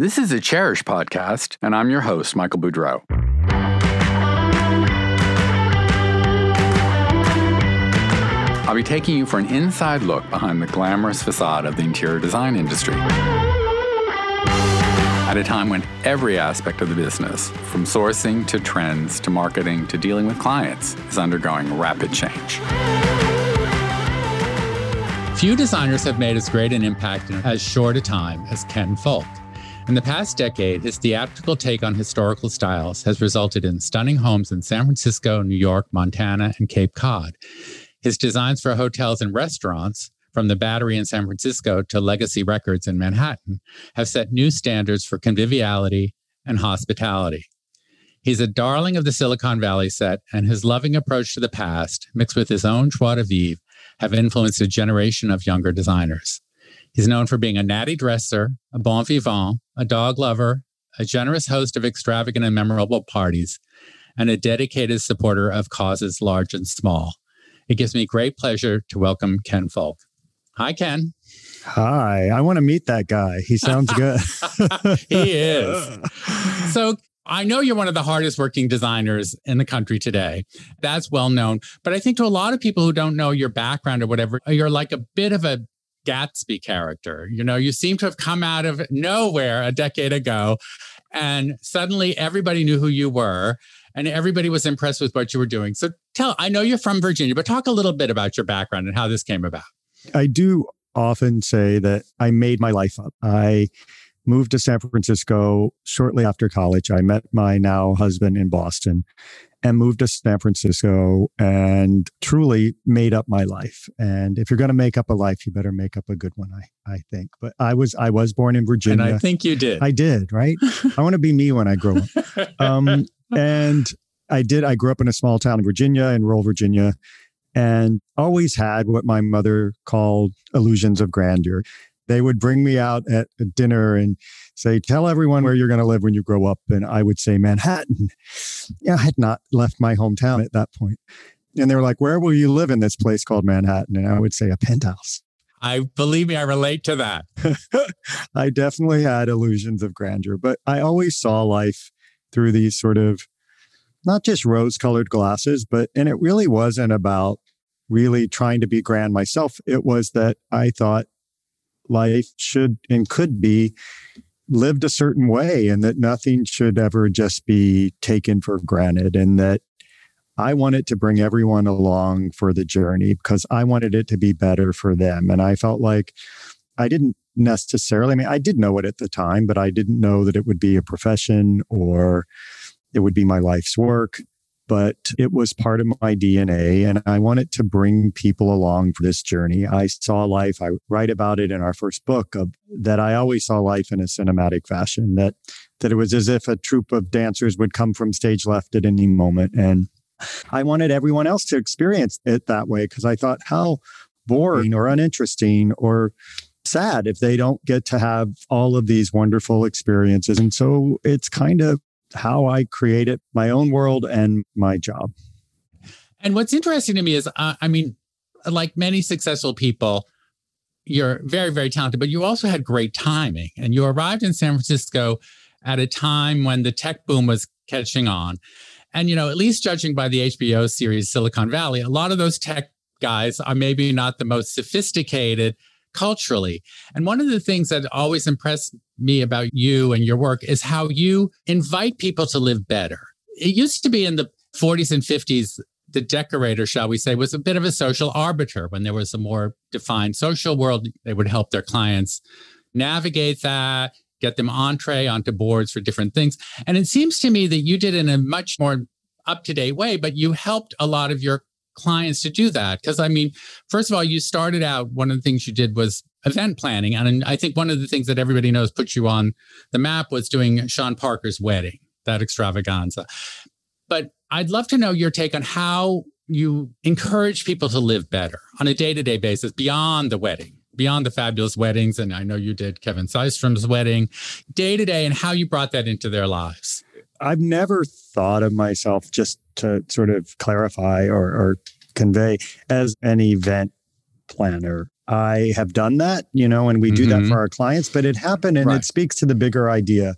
This is a Chairish podcast, and I'm your host, Michael Boodro. I'll be taking you for an inside look behind the glamorous facade of the interior design industry. At a time when every aspect of the business, from sourcing to trends to marketing to dealing with clients, is undergoing rapid change. Few designers have made as great an impact in as short a time as Ken Fulk. In the past decade, his theatrical take on historical styles has resulted in stunning homes in San Francisco, New York, Montana, and Cape Cod. His designs for hotels and restaurants, from the Battery in San Francisco to Legacy Records in Manhattan, have set new standards for conviviality and hospitality. He's a darling of the Silicon Valley set, and his loving approach to the past, mixed with his own joie de vivre, have influenced a generation of younger designers. He's known for being a natty dresser, a bon vivant, a dog lover, a generous host of extravagant and memorable parties, and a dedicated supporter of causes large and small. It gives me great pleasure to welcome Ken Fulk. Hi, Ken. Hi, I want to meet that guy. He sounds good. he is. So, I know you're one of the hardest working designers in the country today. That's well known. But I think to a lot of people who don't know your background or whatever, you're like a bit of a Gatsby character. You know, you seem to have come out of nowhere a decade ago, and suddenly everybody knew who you were and everybody was impressed with what you were doing. So tell, I know you're from Virginia, but talk a little bit about your background and how this came about. I do often say that I made my life up. I moved to San Francisco shortly after college. I met my now husband in Boston and moved to San Francisco and truly made up my life. And if you're going to make up a life, you better make up a good one, I, I think. But I was I was born in Virginia. And I think you did. I did, right? I want to be me when I grow up. Um, and I did. I grew up in a small town in Virginia, in rural Virginia, and always had what my mother called illusions of grandeur they would bring me out at dinner and say, Tell everyone where you're going to live when you grow up. And I would say, Manhattan. Yeah, I had not left my hometown at that point. And they were like, Where will you live in this place called Manhattan? And I would say, A penthouse. I believe me, I relate to that. I definitely had illusions of grandeur, but I always saw life through these sort of not just rose colored glasses, but, and it really wasn't about really trying to be grand myself. It was that I thought life should and could be lived a certain way and that nothing should ever just be taken for granted and that I wanted to bring everyone along for the journey because I wanted it to be better for them. And I felt like I didn't necessarily, I mean, I did know it at the time, but I didn't know that it would be a profession or it would be my life's work but it was part of my DNA and I wanted to bring people along for this journey. I saw life, I write about it in our first book of that I always saw life in a cinematic fashion, that that it was as if a troupe of dancers would come from stage left at any moment. And I wanted everyone else to experience it that way because I thought how boring or uninteresting or sad if they don't get to have all of these wonderful experiences. And so it's kind of how I created my own world and my job. And what's interesting to me is, uh, I mean, like many successful people, you're very, very talented, but you also had great timing. And you arrived in San Francisco at a time when the tech boom was catching on. And, you know, at least judging by the HBO series Silicon Valley, a lot of those tech guys are maybe not the most sophisticated culturally. And one of the things that always impressed me about you and your work is how you invite people to live better. It used to be in the 40s and 50s, the decorator, shall we say, was a bit of a social arbiter. When there was a more defined social world, they would help their clients navigate that, get them entree onto boards for different things. And it seems to me that you did in a much more up to date way, but you helped a lot of your clients to do that? Because I mean, first of all, you started out, one of the things you did was event planning. And I think one of the things that everybody knows put you on the map was doing Sean Parker's wedding, that extravaganza. But I'd love to know your take on how you encourage people to live better on a day to day basis beyond the wedding, beyond the fabulous weddings. And I know you did Kevin Systrom's wedding, day to day, and how you brought that into their lives. I've never thought of myself just to sort of clarify or, or convey as an event planner. I have done that, you know, and we do Mhm. that for our clients, but it happened and Right. it speaks to the bigger idea.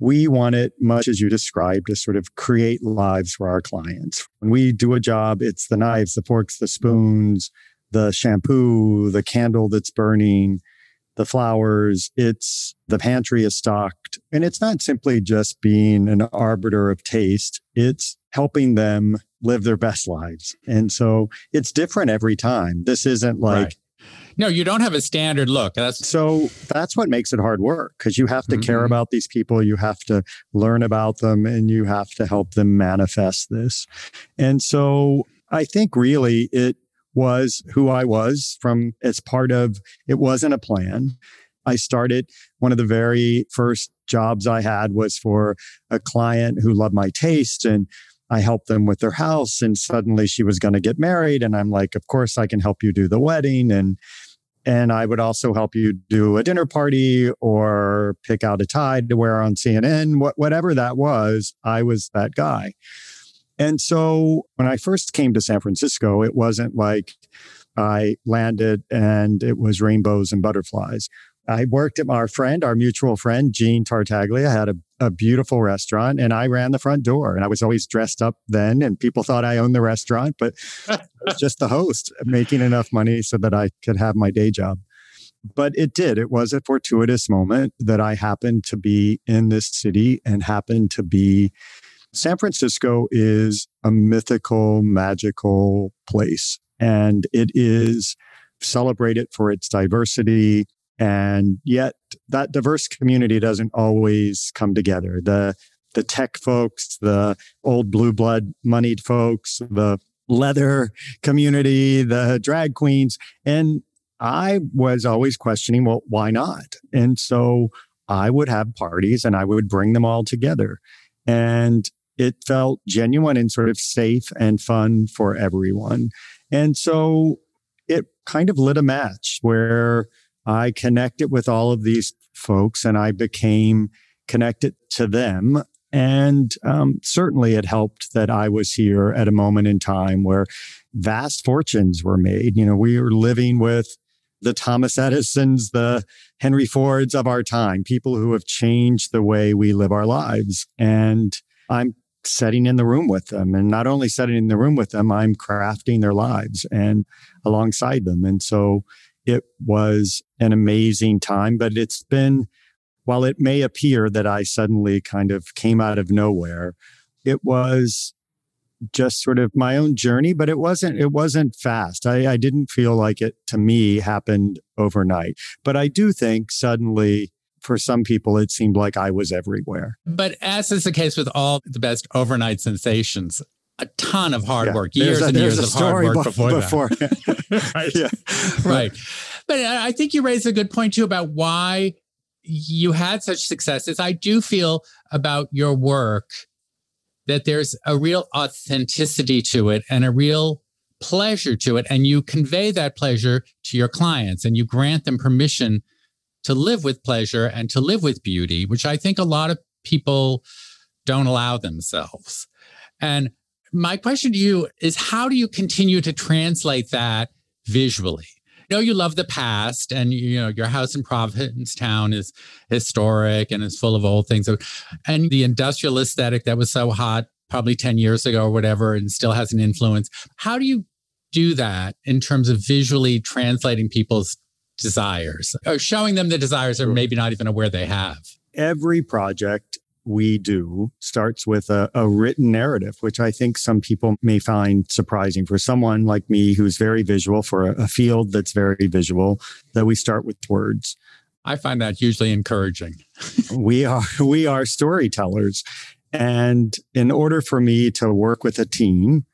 We want it, much as you described, to sort of create lives for our clients. When we do a job, it's the knives, the forks, the spoons, the shampoo, the candle that's burning, the flowers, it's the pantry is stocked. And it's not simply just being an arbiter of taste, it's helping them live their best lives. And so it's different every time. This isn't like, Right. No, you don't have a standard look. That's so that's what makes it hard work because you have to care Mhm. about these people, you have to learn about them, and you have to help them manifest this. And so I think really it was who I was from as part of it wasn't a plan. I started one of the very first jobs I had was for a client who loved my taste and I helped them with their house and suddenly she was going to get married and I'm like of course I can help you do the wedding and and I would also help you do a dinner party or pick out a tie to wear on CNN, what, whatever that was, I was that guy. And so when I first came to San Francisco, it wasn't like I landed and it was rainbows and butterflies. I worked at our friend, our mutual friend, Gene Tartaglia, had a, a beautiful restaurant and I ran the front door and I was always dressed up then and people thought I owned the restaurant, but I was just the host making enough money so that I could have my day job. But it did. It was a fortuitous moment that I happened to be in this city and happened to be San Francisco is a mythical, magical place. And it is celebrated for its diversity. And yet that diverse community doesn't always come together. The the tech folks, the old blue blood moneyed folks, the leather community, the drag queens. And I was always questioning, well, why not? And so I would have parties and I would bring them all together. And it felt genuine and sort of safe and fun for everyone. And so it kind of lit a match where I connected with all of these folks and I became connected to them. And um, certainly it helped that I was here at a moment in time where vast fortunes were made. You know, we were living with the Thomas Edisons, the Henry Fords of our time, people who have changed the way we live our lives. And I'm setting in the room with them. And not only setting in the room with them, I'm crafting their lives and alongside them. And so it was an amazing time, but it's been, while it may appear that I suddenly kind of came out of nowhere, it was just sort of my own journey, but it wasn't, it wasn't fast. I, I didn't feel like it to me happened overnight, but I do think suddenly for some people, it seemed like I was everywhere. But as is the case with all the best overnight sensations, a ton of hard Yeah. work, years a- and years of hard work bef- before, before that. right. yeah. right. But I think you raised a good point too about why you had such successes. I do feel about your work that there's a real authenticity to it and a real pleasure to it. And you convey that pleasure to your clients and you grant them permission to live with pleasure and to live with beauty, which I think a lot of people don't allow themselves. And my question to you is how do you continue to translate that visually? I know you love the past and you know your house in Provincetown is historic and is full of old things. And the industrial aesthetic that was so hot probably 10 years ago or whatever and still has an influence. How do you do that in terms of visually translating people's desires or showing them the desires or Sure. maybe not even aware they have? every project we do starts with a, a written narrative, which I think some people may find surprising. For someone like me who's very visual, for a, a field that's very visual, that we start with words. I find that hugely encouraging. we are we are storytellers, and in order for me to work with a team,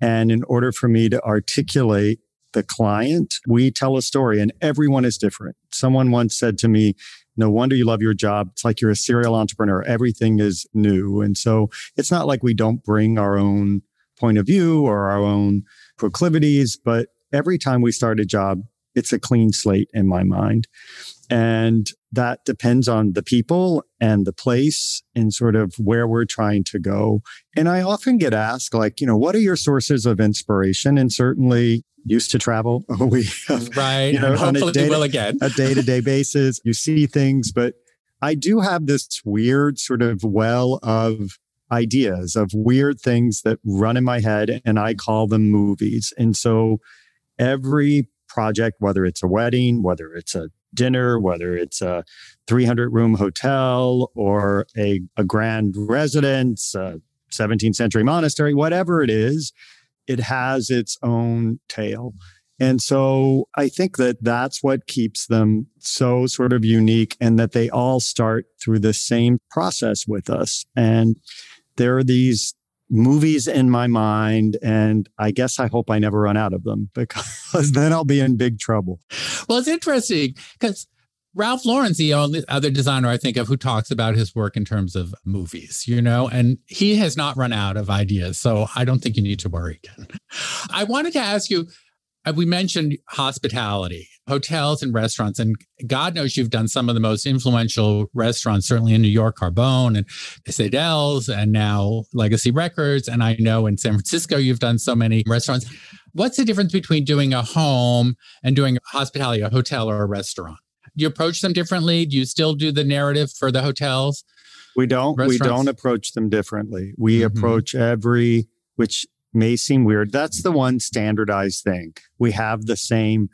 and in order for me to articulate the client, we tell a story, and everyone is different. Someone once said to me, no wonder you love your job. It's like you're a serial entrepreneur. Everything is new. And so it's not like we don't bring our own point of view or our own proclivities, but every time we start a job, it's a clean slate in my mind. And that depends on the people and the place and sort of where we're trying to go. And I often get asked, like, you know, what are your sources of inspiration? And certainly used to travel. we have, right. You know, on a day, will again. a day-to-day basis. You see things, but I do have this weird sort of well of ideas of weird things that run in my head and I call them movies. And so every project, whether it's a wedding, whether it's a dinner, whether it's a 300 room hotel or a, a grand residence, a 17th century monastery, whatever it is, it has its own tale. And so I think that that's what keeps them so sort of unique and that they all start through the same process with us. And there are these movies in my mind and i guess i hope i never run out of them because then i'll be in big trouble. Well it's interesting because ralph lauren's the only other designer i think of who talks about his work in terms of movies you know and he has not run out of ideas so i don't think you need to worry i wanted to ask you we mentioned hospitality, hotels and restaurants, and God knows you've done some of the most influential restaurants, certainly in New York, Carbone and Sadelle's, and now Legacy Records. And I know in San Francisco, you've done so many restaurants. What's the difference between doing a home and doing hospitality, a hotel or a restaurant? Do you approach them differently? Do you still do the narrative for the hotels? We don't. We don't approach them differently. We mm-hmm. approach every, which may seem weird. That's the one standardized thing. We have the same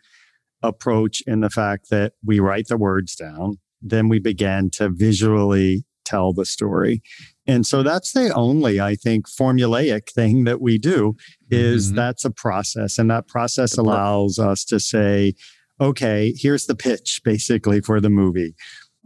approach in the fact that we write the words down, then we begin to visually tell the story. And so that's the only, I think, formulaic thing that we do is mm-hmm. that's a process. And that process allows us to say, okay, here's the pitch basically for the movie.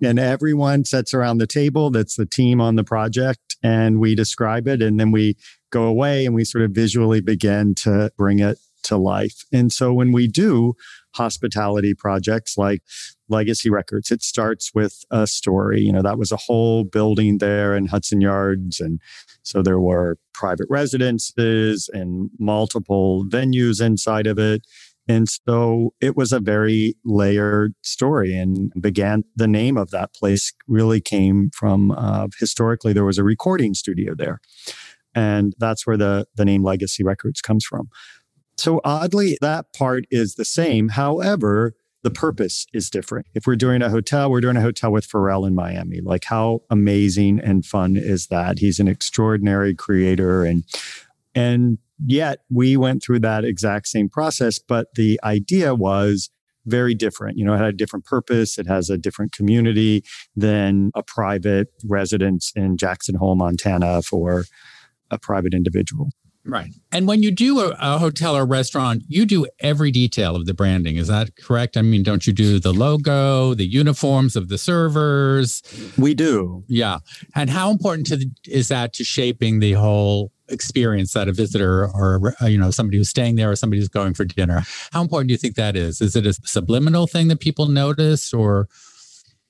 And everyone sits around the table. That's the team on the project. And we describe it. And then we go away and we sort of visually begin to bring it to life. And so when we do hospitality projects like Legacy Records, it starts with a story. You know, that was a whole building there in Hudson Yards. And so there were private residences and multiple venues inside of it. And so it was a very layered story and began the name of that place really came from uh, historically there was a recording studio there. And that's where the, the name Legacy Records comes from. So oddly, that part is the same. However, the purpose is different. If we're doing a hotel, we're doing a hotel with Pharrell in Miami. Like, how amazing and fun is that? He's an extraordinary creator. And, and yet we went through that exact same process, but the idea was very different. You know, it had a different purpose. It has a different community than a private residence in Jackson Hole, Montana for a private individual. Right. And when you do a, a, hotel or restaurant, you do every detail of the branding. Is that correct? I mean, don't you do the logo, the uniforms of the servers? We do. Yeah. And how important the, is that to shaping the whole experience that a visitor or uh, you know somebody who's staying there or somebody who's going for dinner? How important do you think that is? Is it a subliminal thing that people notice or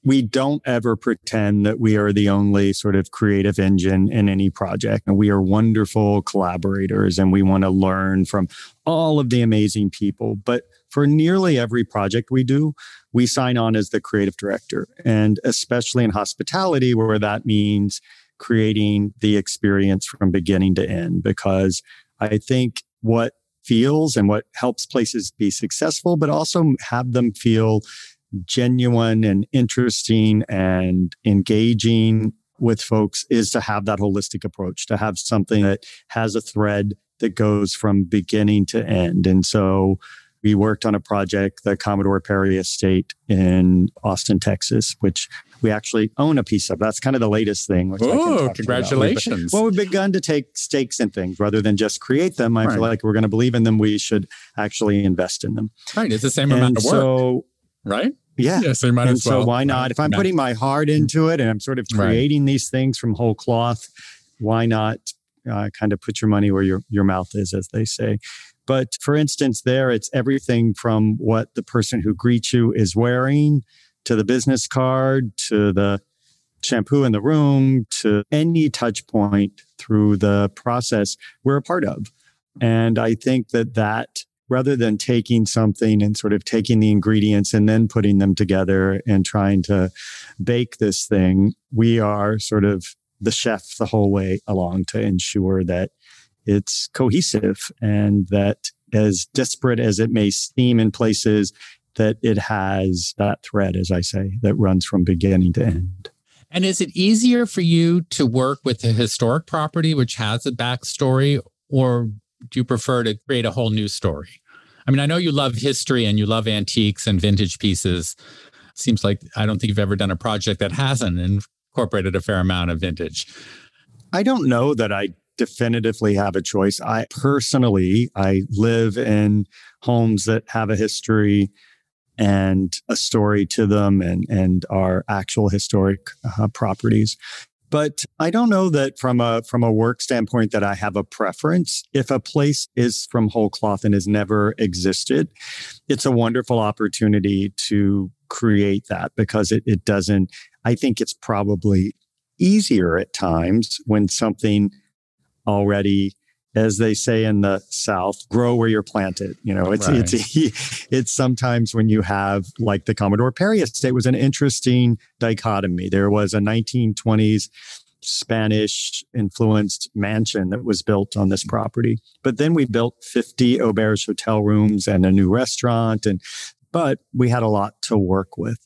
we don't ever pretend that we are the only sort of creative engine in any project. And we are wonderful collaborators and we want to learn from all of the amazing people. But for nearly every project we do, we sign on as the creative director. And especially in hospitality, where that means creating the experience from beginning to end, because I think what feels and what helps places be successful, but also have them feel genuine and interesting and engaging with folks is to have that holistic approach, to have something that has a thread that goes from beginning to end. And so we worked on a project, the Commodore Perry Estate in Austin, Texas, which we actually own a piece of. That's kind of the latest thing. oh, congratulations. Well, we've begun to take stakes in things rather than just create them. I right. feel like we're going to believe in them. We should actually invest in them. Right. It's the same and amount of work. So, right? Yeah. So and as well. So why not? If I'm putting my heart into it and I'm sort of creating right. these things from whole cloth, why not uh, kind of put your money where your, your mouth is, as they say? But for instance, there it's everything from what the person who greets you is wearing to the business card to the shampoo in the room to any touch point through the process we're a part of. And I think that that rather than taking something and sort of taking the ingredients and then putting them together and trying to bake this thing, we are sort of the chef the whole way along to ensure that it's cohesive and that as disparate as it may seem in places, that it has that thread, as I say, that runs from beginning to end. And is it easier for you to work with a historic property which has a backstory, or do you prefer to create a whole new story? I mean, I know you love history and you love antiques and vintage pieces. Seems like I don't think you've ever done a project that hasn't incorporated a fair amount of vintage. I don't know that I definitively have a choice. I personally, I live in homes that have a history and a story to them and, and are actual historic uh, properties. But I don't know that from a from a work standpoint that I have a preference. If a place is from whole cloth and has never existed, it's a wonderful opportunity to create that because it, it doesn't, I think it's probably easier at times when something already as they say in the South, grow where you're planted. You know, it's right. it's it's sometimes when you have like the Commodore Perry estate was an interesting dichotomy. There was a 1920s Spanish influenced mansion that was built on this property, but then we built 50 auberge hotel rooms and a new restaurant, and but we had a lot to work with.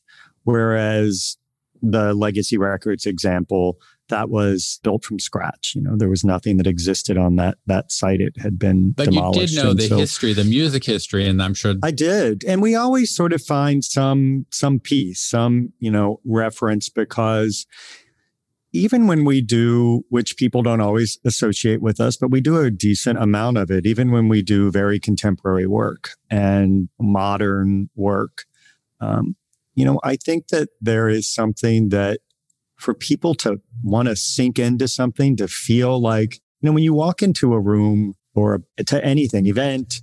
Whereas the Legacy Records example that was built from scratch. You know, there was nothing that existed on that that site. It had been demolished. but demolished. you did know the so history, the music history, and I'm sure I did. And we always sort of find some some piece, some you know reference because even when we do, which people don't always associate with us, but we do a decent amount of it, even when we do very contemporary work and modern work. Um, you know, I think that there is something that for people to want to sink into something, to feel like, you know, when you walk into a room or to anything, event,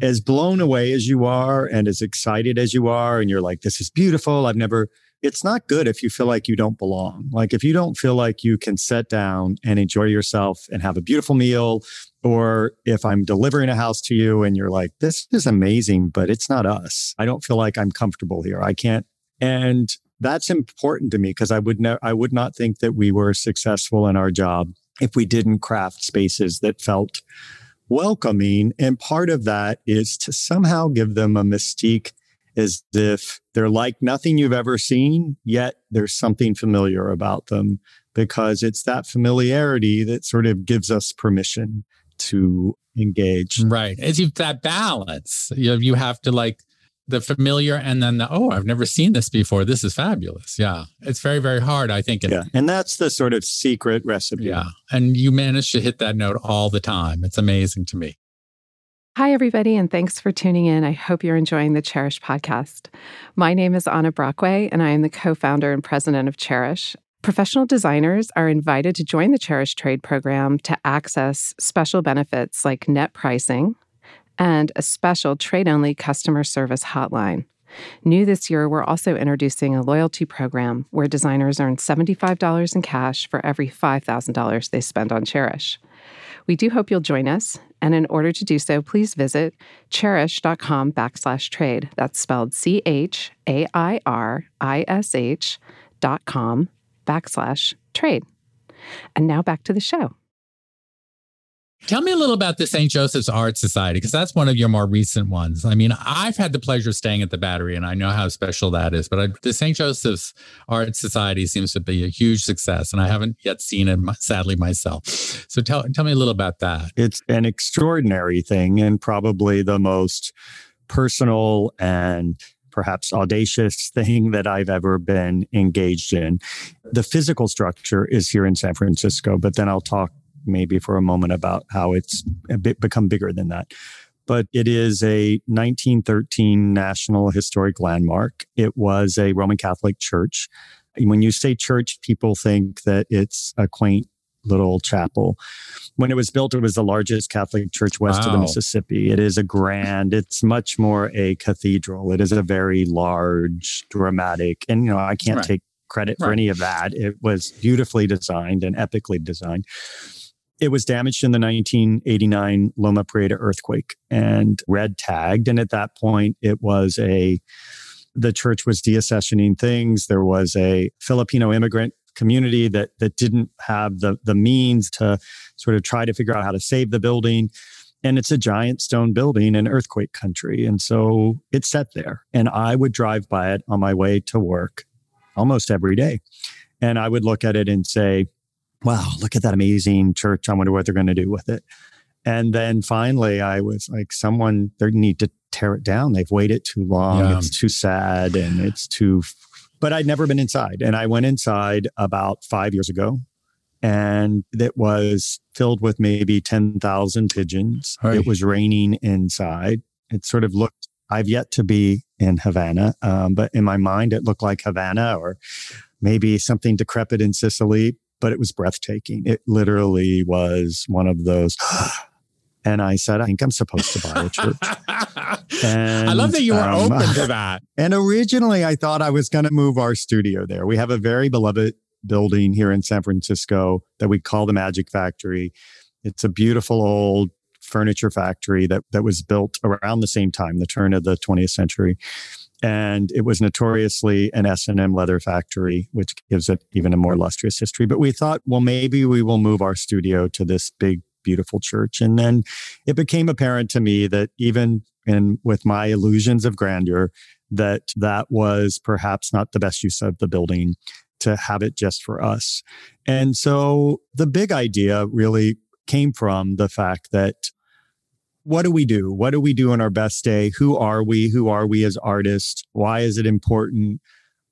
as blown away as you are and as excited as you are, and you're like, this is beautiful. I've never, it's not good if you feel like you don't belong. Like if you don't feel like you can sit down and enjoy yourself and have a beautiful meal, or if I'm delivering a house to you and you're like, this is amazing, but it's not us. I don't feel like I'm comfortable here. I can't. And that's important to me because I would I would not think that we were successful in our job if we didn't craft spaces that felt welcoming. And part of that is to somehow give them a mystique as if they're like nothing you've ever seen, yet there's something familiar about them because it's that familiarity that sort of gives us permission to engage. Right. It's that balance. You you have to like the familiar and then the oh i've never seen this before. This is fabulous. Yeah. It's very very hard i think yeah. And that's the sort of secret recipe. Yeah. And you manage to hit that note all the time. It's amazing to me. Hi, everybody, and thanks for tuning in. I hope you're enjoying the Chairish podcast. My name is Anna Brockway, and I am the co founder and president of Chairish. Professional designers are invited to join the Chairish Trade program to access special benefits like net pricing, and a special trade only customer service hotline. New this year, we're also introducing a loyalty program where designers earn $75 in cash for every $5,000 they spend on Chairish. We do hope you'll join us, and in order to do so, please visit chairish.com backslash trade. That's spelled C H A I R I S H dot com backslash trade. And now back to the show. Tell me a little about the St. Joseph's Art Society, because that's one of your more recent ones. I mean, I've had the pleasure of staying at the Battery, and I know how special that is. But I, the St. Joseph's Art Society seems to be a huge success, and I haven't yet seen it, sadly, myself. So tell tell me a little about that. It's an extraordinary thing, and probably the most personal and perhaps audacious thing that I've ever been engaged in. The physical structure is here in San Francisco, but then I'll talk maybe for a moment about how it's a bit become bigger than that. But it is a 1913 National Historic Landmark. It was a Roman Catholic church. When you say church, people think that it's a quaint little chapel. When it was built, it was the largest Catholic church west wow. of the Mississippi. It is a grand, it's much more a cathedral. It is a very large, dramatic, and you know, I can't right. take credit for any of that. It was beautifully designed and epically designed. It was damaged in the 1989 Loma Prieta earthquake and red tagged. And at that point, it was a, the church was deaccessioning things. There was a Filipino immigrant community that, that didn't have the, the means to sort of try to figure out how to save the building. And it's a giant stone building in earthquake country. And so it sat there. And I would drive by it on my way to work almost every day. And I would look at it and say, wow, look at that amazing church. I wonder what they're going to do with it. And then finally, I was like, someone, they need to tear it down. They've waited too long. Yeah. It's too sad and it's too. But I'd never been inside. And I went inside about five years ago and it was filled with maybe 10,000 pigeons. Hi. It was raining inside. It sort of looked, I've yet to be in Havana, um, but in my mind, it looked like Havana or maybe something decrepit in Sicily but it was breathtaking. It literally was one of those. and I said, I think I'm supposed to buy a church. And, I love that you were um, open to that. And originally, I thought I was going to move our studio there. We have a very beloved building here in San Francisco that we call the Magic Factory. It's a beautiful old furniture factory that, that was built around the same time, the turn of the 20th century and it was notoriously an S&M leather factory, which gives it even a more illustrious history. But we thought, well, maybe we will move our studio to this big, beautiful church. And then it became apparent to me that even in with my illusions of grandeur, that that was perhaps not the best use of the building to have it just for us. And so the big idea really came from the fact that what do we do? What do we do on our best day? Who are we? Who are we as artists? Why is it important?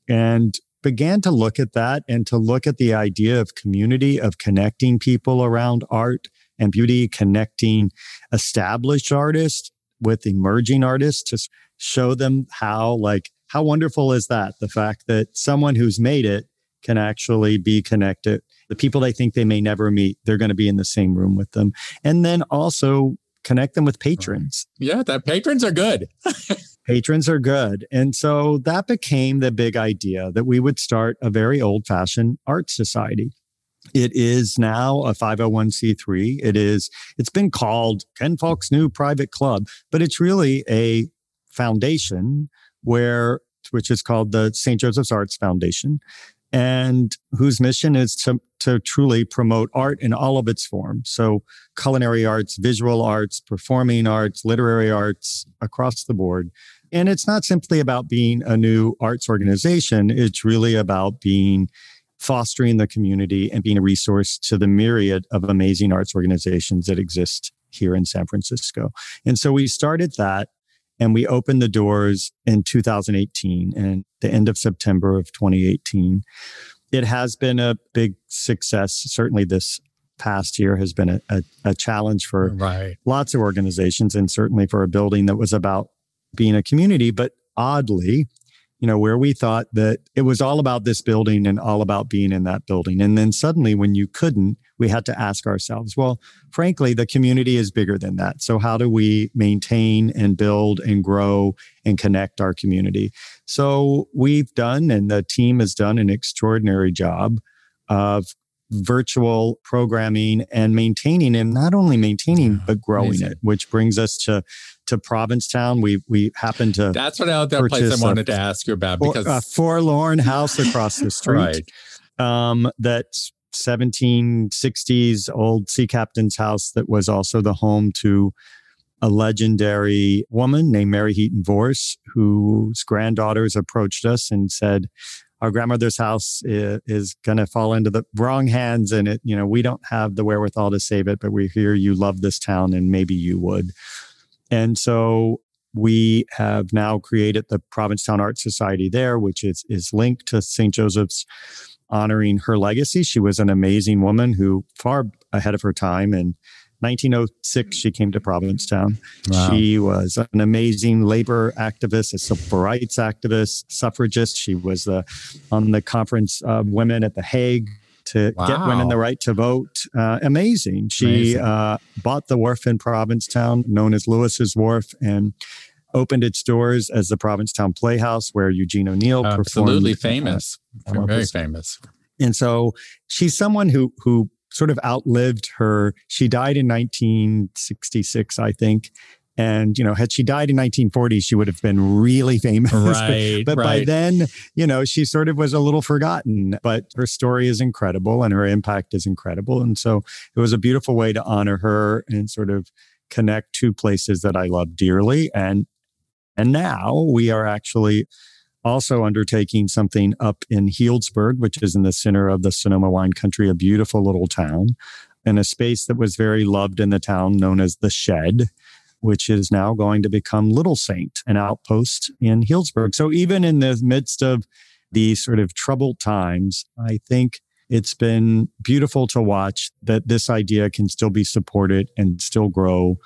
And began to look at that and to look at the idea of community, of connecting people around art and beauty, connecting established artists with emerging artists to show them how, like, how wonderful is that? The fact that someone who's made it can actually be connected. The people they think they may never meet, they're going to be in the same room with them. And then also connect them with patrons. Yeah, that patrons are good. patrons are good. And so that became the big idea that we would start a very old fashioned art society. It is now a 501c3. It is, it's been called Ken Fulk's new private club, but it's really a foundation where, which is called the St. Joseph's Arts Foundation and whose mission is to, to truly promote art in all of its forms. So, culinary arts, visual arts, performing arts, literary arts across the board. And it's not simply about being a new arts organization, it's really about being fostering the community and being a resource to the myriad of amazing arts organizations that exist here in San Francisco. And so we started that and we opened the doors in 2018 and the end of September of 2018. It has been a big success. Certainly, this past year has been a, a, a challenge for right. lots of organizations and certainly for a building that was about being a community. But oddly, you know, where we thought that it was all about this building and all about being in that building. And then suddenly, when you couldn't, we had to ask ourselves, well, frankly, the community is bigger than that. So, how do we maintain and build and grow and connect our community? So, we've done, and the team has done an extraordinary job of virtual programming and maintaining and not only maintaining but growing Amazing. it which brings us to to Provincetown. We we happened to that's what I, that place I wanted a, to ask you about because a forlorn house across the street. right. Um, that 1760s old sea captain's house that was also the home to a legendary woman named Mary Heaton Vorse, whose granddaughters approached us and said, our grandmother's house is, is going to fall into the wrong hands and it you know we don't have the wherewithal to save it but we hear you love this town and maybe you would and so we have now created the Provincetown Art Society there, which is, is linked to St. Joseph's honoring her legacy. She was an amazing woman who far ahead of her time. In 1906, she came to Provincetown. Wow. She was an amazing labor activist, a civil rights activist, suffragist. She was the, on the conference of women at The Hague to wow. get women the right to vote. Uh, amazing. She amazing. Uh, bought the wharf in Provincetown, known as Lewis's Wharf, and opened its doors as the Provincetown Playhouse, where Eugene O'Neill performed. Absolutely famous, uh, very famous. And so she's someone who who sort of outlived her. She died in 1966, I think. And, you know, had she died in 1940, she would have been really famous. Right. but right. by then, you know, she sort of was a little forgotten. But her story is incredible and her impact is incredible. And so it was a beautiful way to honor her and sort of connect two places that I love dearly. And and now we are actually also undertaking something up in Healdsburg, which is in the center of the Sonoma wine country, a beautiful little town, in a space that was very loved in the town known as the Shed, which is now going to become Little Saint, an outpost in Healdsburg. So even in the midst of these sort of troubled times, I think it's been beautiful to watch that this idea can still be supported and still grow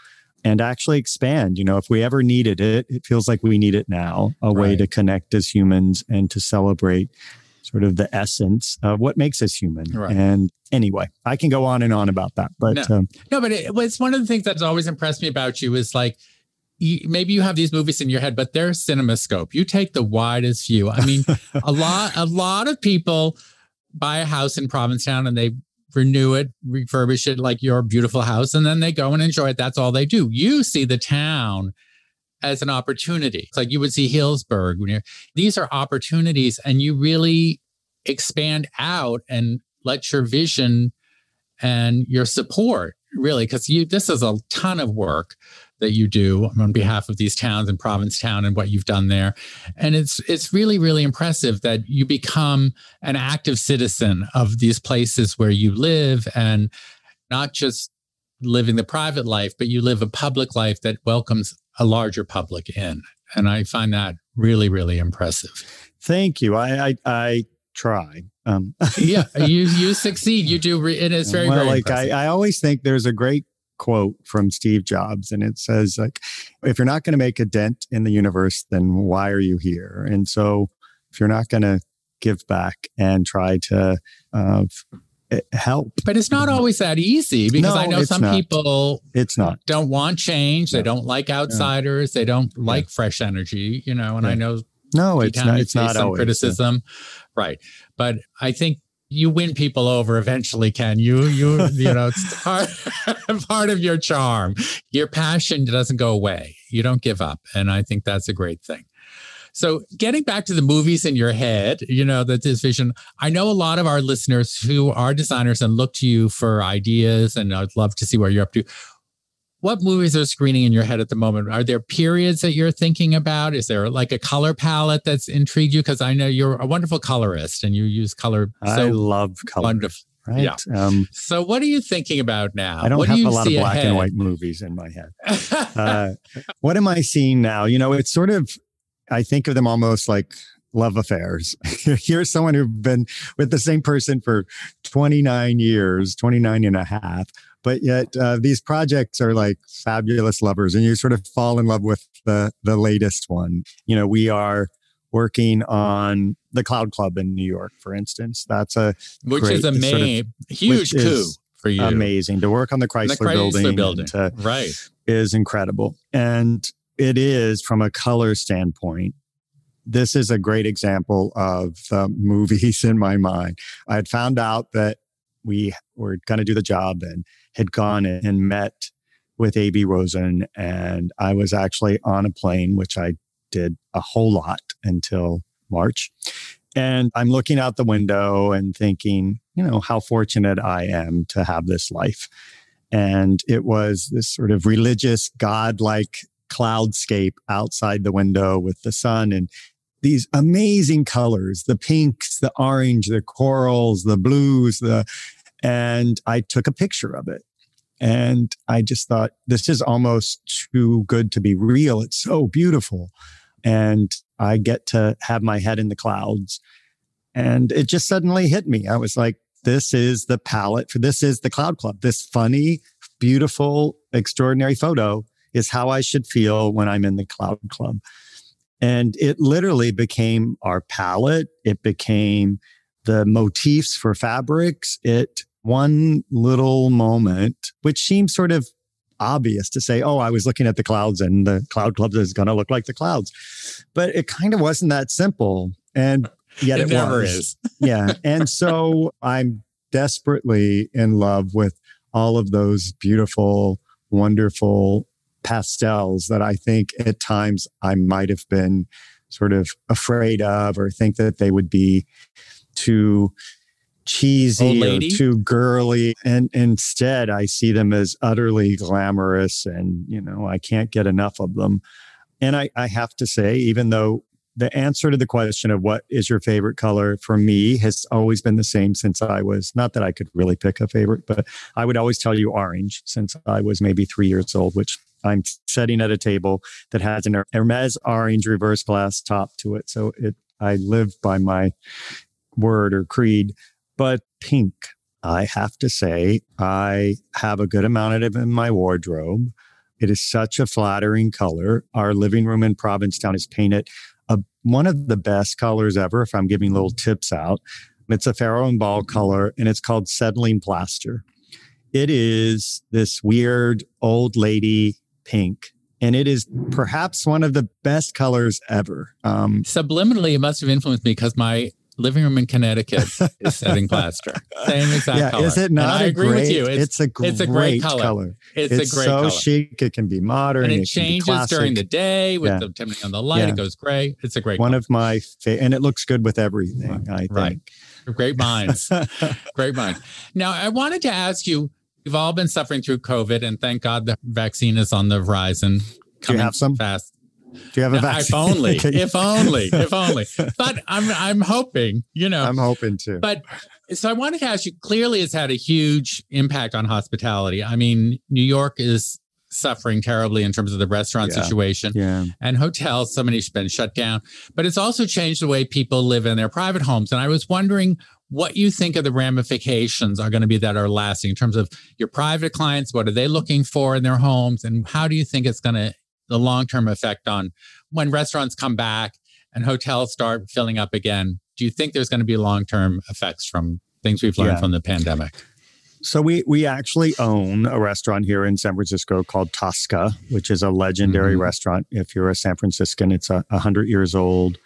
and actually expand. You know, if we ever needed it, it feels like we need it now a way to connect as humans and to celebrate sort of the essence of what makes us human. Right. And anyway, I can go on and on about that, but No. um, No, but it, it's one of the things that's always impressed me about you is like, you, maybe you have these movies in your head, but they're CinemaScope. You take the widest view. I mean, a lot, a lot of people buy a house in Provincetown and they renew it, refurbish it like your beautiful house, and then they go and enjoy it. That's all they do. You see the town as an opportunity. It's like you would see Healdsburg. When you're, these are opportunities, and you really expand out and let your vision and your support really because you this is a ton of work that you do on behalf of these towns and Provincetown and what you've done there and it's it's really really impressive that you become an active citizen of these places where you live and not just living the private life but you live a public life that welcomes a larger public in and I find that really really impressive thank you. I, I, I try. Um, yeah you you succeed you do re- and it is very well, very like impressive. I, I always think there's a great quote from Steve Jobs, and it says like, if you're not going to make a dent in the universe, then why are you here? And so, if you're not going to give back and try to uh, Eh, help, But it's not always that easy because No, I know some not. people it's not. don't want change. They don't like outsiders. They don't like fresh energy, you know, and I know No, it's not. It's not some always. criticism. Right. But I think you win people over eventually, Ken. You, you, you know, it's part, part of your charm. Your passion doesn't go away. You don't give up. And I think that's a great thing. So getting back to the movies in your head, you know, that this vision, I know a lot of our listeners who are designers and look to you for ideas and I'd love to see where you're up to. What movies are screening in your head at the moment? Are there periods that you're thinking about? Is there like a color palette that's intrigued you? Because I know you're a wonderful colorist and you use color I so love color. wonderful. Right. Yeah. Um, So what are you thinking about now? I don't what have do you a lot of black ahead? and white movies in my head. uh, what am I seeing now? You know, it's sort of, I think of them almost like love affairs. Here's someone who's been with the same person for 29 years, 29 and a half, but yet uh, these projects are like fabulous lovers and you sort of fall in love with the, the latest one. You know, we are working on the Cloud Club in New York, for instance. That's a which great is a sort of- huge coup for you. amazing to work on the Chrysler, The Chrysler building. building. to- right. is incredible. And it is from a color standpoint. This is a great example of the movies in my mind. I had found out that we were going to do the job and had gone and met with Aby Rosen. And I was actually on a plane, which I did a whole lot until March. And I'm looking out the window and thinking, you know, how fortunate I am to have this life. And it was this sort of religious, godlike cloudscape outside the window with the sun and these amazing colors the pinks, the orange, the corals, the blues, the and I took a picture of it. And I just thought, this is almost too good to be real. It's so beautiful. And I get to have my head in the clouds. And it just suddenly hit me. I was like, this is the palette for this is the Cloud Club. This funny, beautiful, extraordinary photo is how I should feel when I'm in the Cloud Club. And it literally became our palette. It became the motifs for fabrics. It one little moment, which seems sort of obvious to say, oh, I was looking at the clouds and the cloud club is going to look like the clouds. But it kind of wasn't that simple. And yet It, it, never was. is. yeah. And so I'm desperately in love with all of those beautiful, wonderful pastels that I think at times I might have been sort of afraid of or think that they would be too cheesy or too girly. And instead I see them as utterly glamorous and you know I can't get enough of them. And I, I have to say even though the answer to the question of what is your favorite color for me has always been the same since I was not that I could really pick a favorite, but I would always tell you orange since I was maybe three years old, which I'm sitting at a table that has an Hermes orange reverse glass top to it. So it I live by my word or creed. But pink, I have to say, I have a good amount of it in my wardrobe. It is such a flattering color. Our living room in Provincetown is painted a, one of the best colors ever. If I'm giving little tips out, it's a Farrow and Ball color and it's called setting plaster. It is this weird old lady pink and it is perhaps one of the best colors ever. Um, Subliminally, it must have influenced me because my living room in Connecticut is setting plaster. Same exact yeah, color. Is it not? And I agree great, with you. It's, it's, a great, it's a great color. color. It's, it's, a great so color. chic. It can be modern. And it, it changes during the day with yeah. the depending on the light. Yeah. It goes gray. It's a great one color. of my and it looks good with everything. Right. I think. Right. Great minds. great minds. Now I wanted to ask you. We've all been suffering through COVID, and thank God the vaccine is on the horizon. Do you have some fast? Do you have a vaccine? If only, if only, if only. But I'm I'm hoping, you know. I'm hoping to. But so I wanted to ask you. Clearly, it's had a huge impact on hospitality. I mean, New York is suffering terribly in terms of the restaurant yeah, situation yeah. and hotels. So many have been shut down, but it's also changed the way people live in their private homes. And I was wondering what you think of the ramifications are going to be that are lasting in terms of your private clients. What are they looking for in their homes, and how do you think it's going to the long term effect on when restaurants come back and hotels start filling up again? Do you think there's going to be long term effects from things we've learned yeah. from the pandemic? So we we actually own a restaurant here in San Francisco called Tosca, which is a legendary mm-hmm. restaurant. If you're a San Franciscan, it's a hundred years old,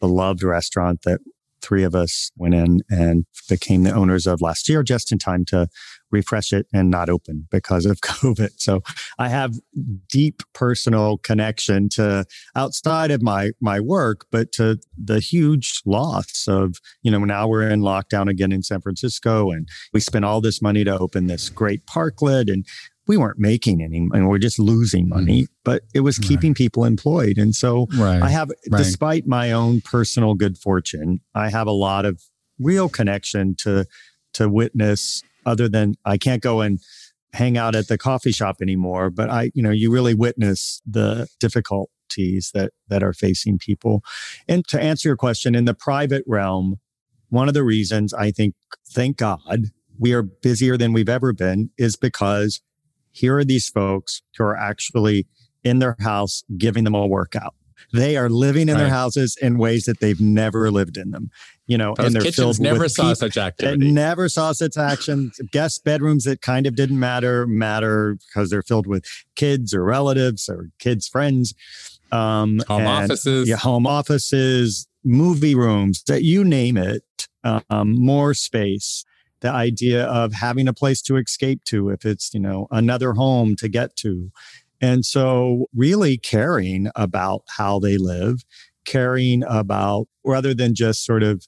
beloved restaurant that three of us went in and became the owners of last year, just in time to refresh it and not open because of COVID. So I have deep personal connection to outside of my my work, but to the huge loss of, you know, now we're in lockdown again in San Francisco and we spent all this money to open this great parklet and we weren't making any money. We we're just losing money, mm but it was keeping right. people employed. And so right. I have, right. despite my own personal good fortune, I have a lot of real connection to, to witness other than I can't go and hang out at the coffee shop anymore, but I, you know, you really witness the difficulties that, that are facing people. And to answer your question in the private realm, one of the reasons I think, thank God, we are busier than we've ever been is because here are these folks who are actually in their house giving them a workout. They are living in right. their houses in ways that they've never lived in them. You know, Those and they're kitchens filled never saw such activity. Never saw such action. Guest bedrooms that kind of didn't matter matter because they're filled with kids or relatives or kids' friends. Um, home and, offices, yeah, home offices, movie rooms, that you name it. Um, more space the idea of having a place to escape to if it's you know another home to get to. And so really caring about how they live caring about rather than just sort of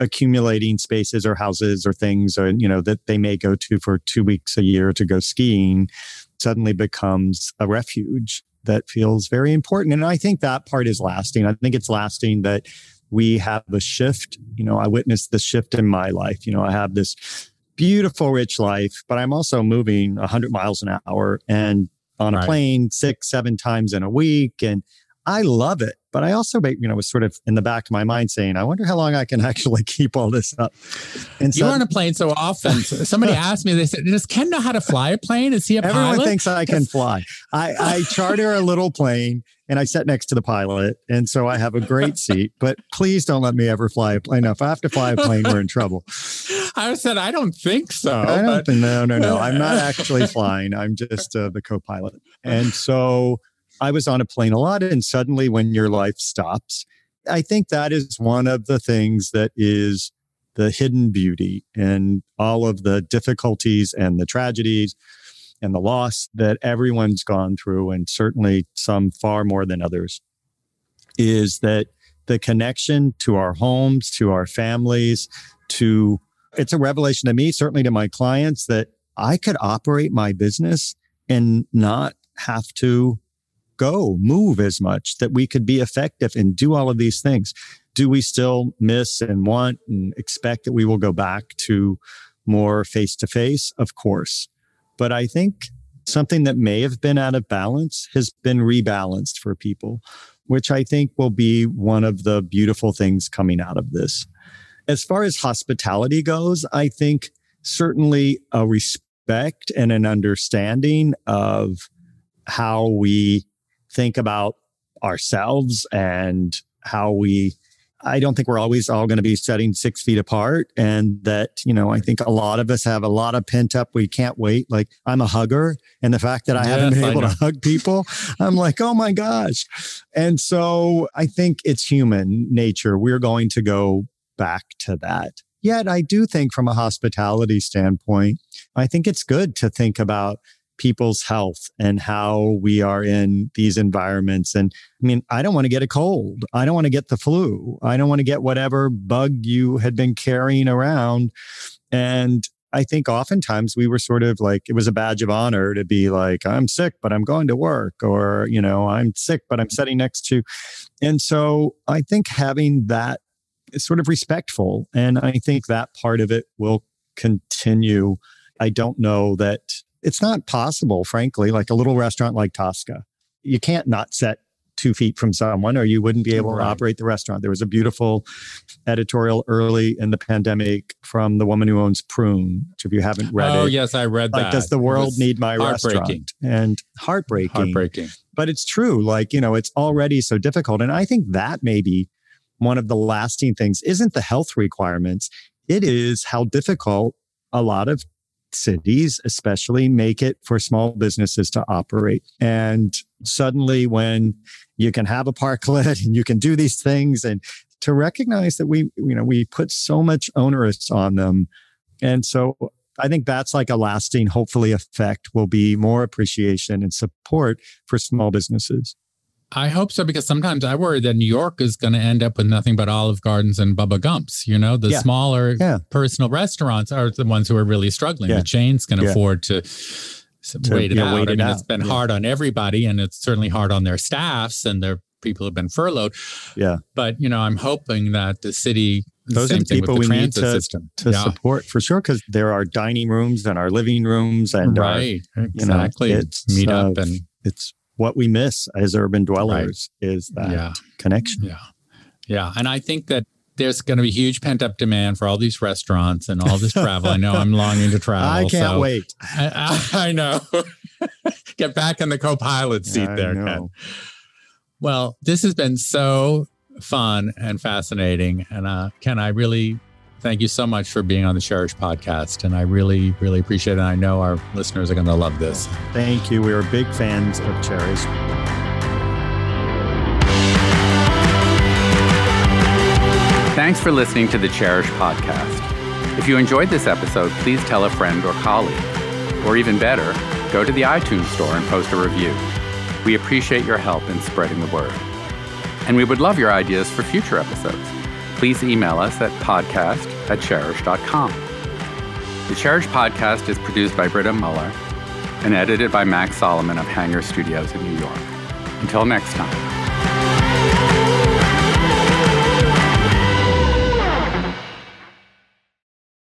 accumulating spaces or houses or things or you know that they may go to for 2 weeks a year to go skiing suddenly becomes a refuge that feels very important. And i think that part is lasting. I think it's lasting that we have a shift. You know, I witnessed the shift in my life. You know, I have this beautiful, rich life, but I'm also moving 100 miles an hour and on a right. plane six, seven times in a week. And I love it. But I also, you know, was sort of in the back of my mind saying, I wonder how long I can actually keep all this up. And so, You're on a plane so often. Somebody asked me, they said, Does Ken know how to fly a plane? Is he a Everyone pilot? Everyone thinks I can fly. I, I charter a little plane and I sit next to the pilot. And so I have a great seat, but please don't let me ever fly a plane. If I have to fly a plane, we're in trouble. I said, I don't think so. I don't but... think, no, no, no. I'm not actually flying. I'm just uh, the co pilot. And so, I was on a plane a lot, and suddenly when your life stops, I think that is one of the things that is the hidden beauty and all of the difficulties and the tragedies and the loss that everyone's gone through, and certainly some far more than others, is that the connection to our homes, to our families, to it's a revelation to me, certainly to my clients, that I could operate my business and not have to go move as much, that we could be effective and do all of these things. Do we still miss and want and expect that we will go back to more face to face? Of course. But I think something that may have been out of balance has been rebalanced for people, which I think will be one of the beautiful things coming out of this. As far as hospitality goes, I think certainly a respect and an understanding of how we think about ourselves and how we I don't think we're always all going to be setting six feet apart. And that, you know, I think a lot of us have a lot of pent up. We can't wait. Like I'm a hugger. And the fact that I yes, haven't been able to hug people, I'm like, oh my gosh. And so I think it's human nature. We're going to go back to that. Yet I do think from a hospitality standpoint, I think it's good to think about people's health and how we are in these environments. And I mean, I don't want to get a cold. I don't want to get the flu. I don't want to get whatever bug you had been carrying around. And I think oftentimes we were sort of like, it was a badge of honor to be like, I'm sick, but I'm going to work, or, you know, I'm sick, but I'm sitting next to. And so I think having that is sort of respectful. And I think that part of it will continue. I don't know that it's not possible, frankly, like a little restaurant like Tosca. You can't not set two feet from someone or you wouldn't be able right. to operate the restaurant. There was a beautiful editorial early in the pandemic from the woman who owns Prune, which if you haven't read oh, it. Oh, yes, I read like, that. Does the world need my restaurant? And heartbreaking. Heartbreaking. But it's true. Like, you know, it's already so difficult. And I think that may be one of the lasting things isn't the health requirements. It is how difficult a lot of cities, especially, make it for small businesses to operate. And suddenly, when you can have a parklet and you can do these things, and to recognize that we, you know, we put so much onerous on them. And so I think that's like a lasting, hopefully, effect will be more appreciation and support for small businesses. I hope so because sometimes I worry that New York is going to end up with nothing but Olive Gardens and Bubba Gumps. You know, the yeah. smaller yeah. personal restaurants are the ones who are really struggling. Yeah. The chains can afford to, to wait it out. Wait it I mean, out. it's been hard on everybody, and it's certainly hard on their staffs and their people have been furloughed. Yeah, but you know, I'm hoping that the city. Those are the people we need to, system. to support for sure because there are dining rooms and our living rooms and right our, exactly know, meet up uh, and it's what we miss as urban dwellers right. is that yeah. connection. Yeah. Yeah. And I think that there's going to be huge pent up demand for all these restaurants and all this travel. I know I'm longing to travel. I can't so wait. I, I, I know. Get back in the co pilot seat I there, know. Ken. Well, this has been so fun and fascinating. And uh, Ken, I really thank you so much for being on the Chairish podcast. And I really, really appreciate it. I know our listeners are going to love this. Thank you. We are big fans of Chairish. Thanks for listening to the Chairish podcast. If you enjoyed this episode, please tell a friend or colleague. Or even better, go to the iTunes store and post a review. We appreciate your help in spreading the word. And we would love your ideas for future episodes please email us at podcast at chairish.com. The Chairish podcast is produced by Britta Muller and edited by Max Solomon of Hangar Studios in New York. Until next time.